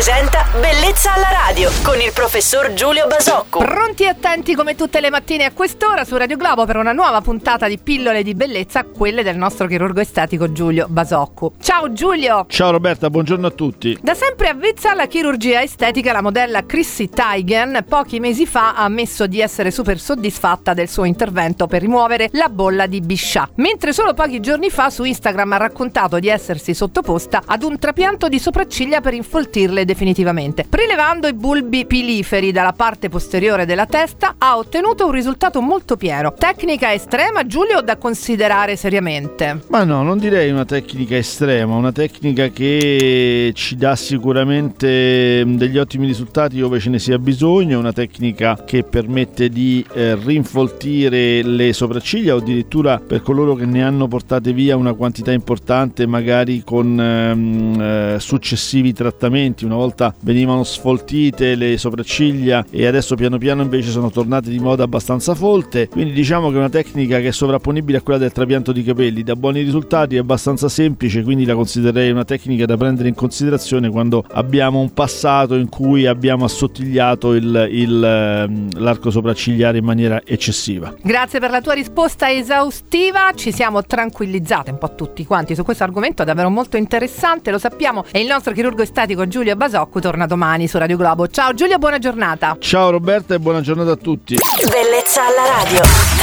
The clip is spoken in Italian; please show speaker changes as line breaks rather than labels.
presenta Bellezza alla radio con il professor Giulio Basocco.
Pronti e attenti come tutte le mattine a quest'ora su Radio Globo per una nuova puntata di pillole di bellezza, quelle del nostro chirurgo estetico Giulio Basocco. Ciao Giulio!
Ciao Roberta, buongiorno a tutti.
Da sempre avvezza alla chirurgia estetica, la modella Chrissy Teigen pochi mesi fa ha ammesso di essere super soddisfatta del suo intervento per rimuovere la bolla di Bichat, mentre solo pochi giorni fa su Instagram ha raccontato di essersi sottoposta ad un trapianto di sopracciglia per infoltirle definitivamente. Prelevando i bulbi piliferi dalla parte posteriore della testa ha ottenuto un risultato molto pieno. Tecnica estrema, Giulio, da considerare seriamente.
Ma no, non direi una tecnica estrema, una tecnica che ci dà sicuramente mm, degli ottimi risultati dove ce ne sia bisogno, una tecnica che permette di eh, rinfoltire le sopracciglia o addirittura per coloro che ne hanno portate via una quantità importante magari con ehm, eh, successivi trattamenti. Una volta venivano sfoltite le sopracciglia e adesso piano piano invece sono tornate di moda abbastanza folte. Quindi diciamo che è una tecnica che è sovrapponibile a quella del trapianto di capelli, dà buoni risultati, è abbastanza semplice, quindi la considererei una tecnica da prendere in considerazione quando abbiamo un passato in cui abbiamo assottigliato il, il, ehm, l'arco sopraccigliare in maniera eccessiva.
Grazie per la tua risposta esaustiva, ci siamo tranquillizzati un po' tutti quanti su questo argomento davvero molto interessante, lo sappiamo, e il nostro chirurgo estetico Giulio Basocco torna domani su Radio Globo. Ciao Giulio, buona giornata.
Ciao Roberta e buona giornata a tutti.
Bellezza alla radio.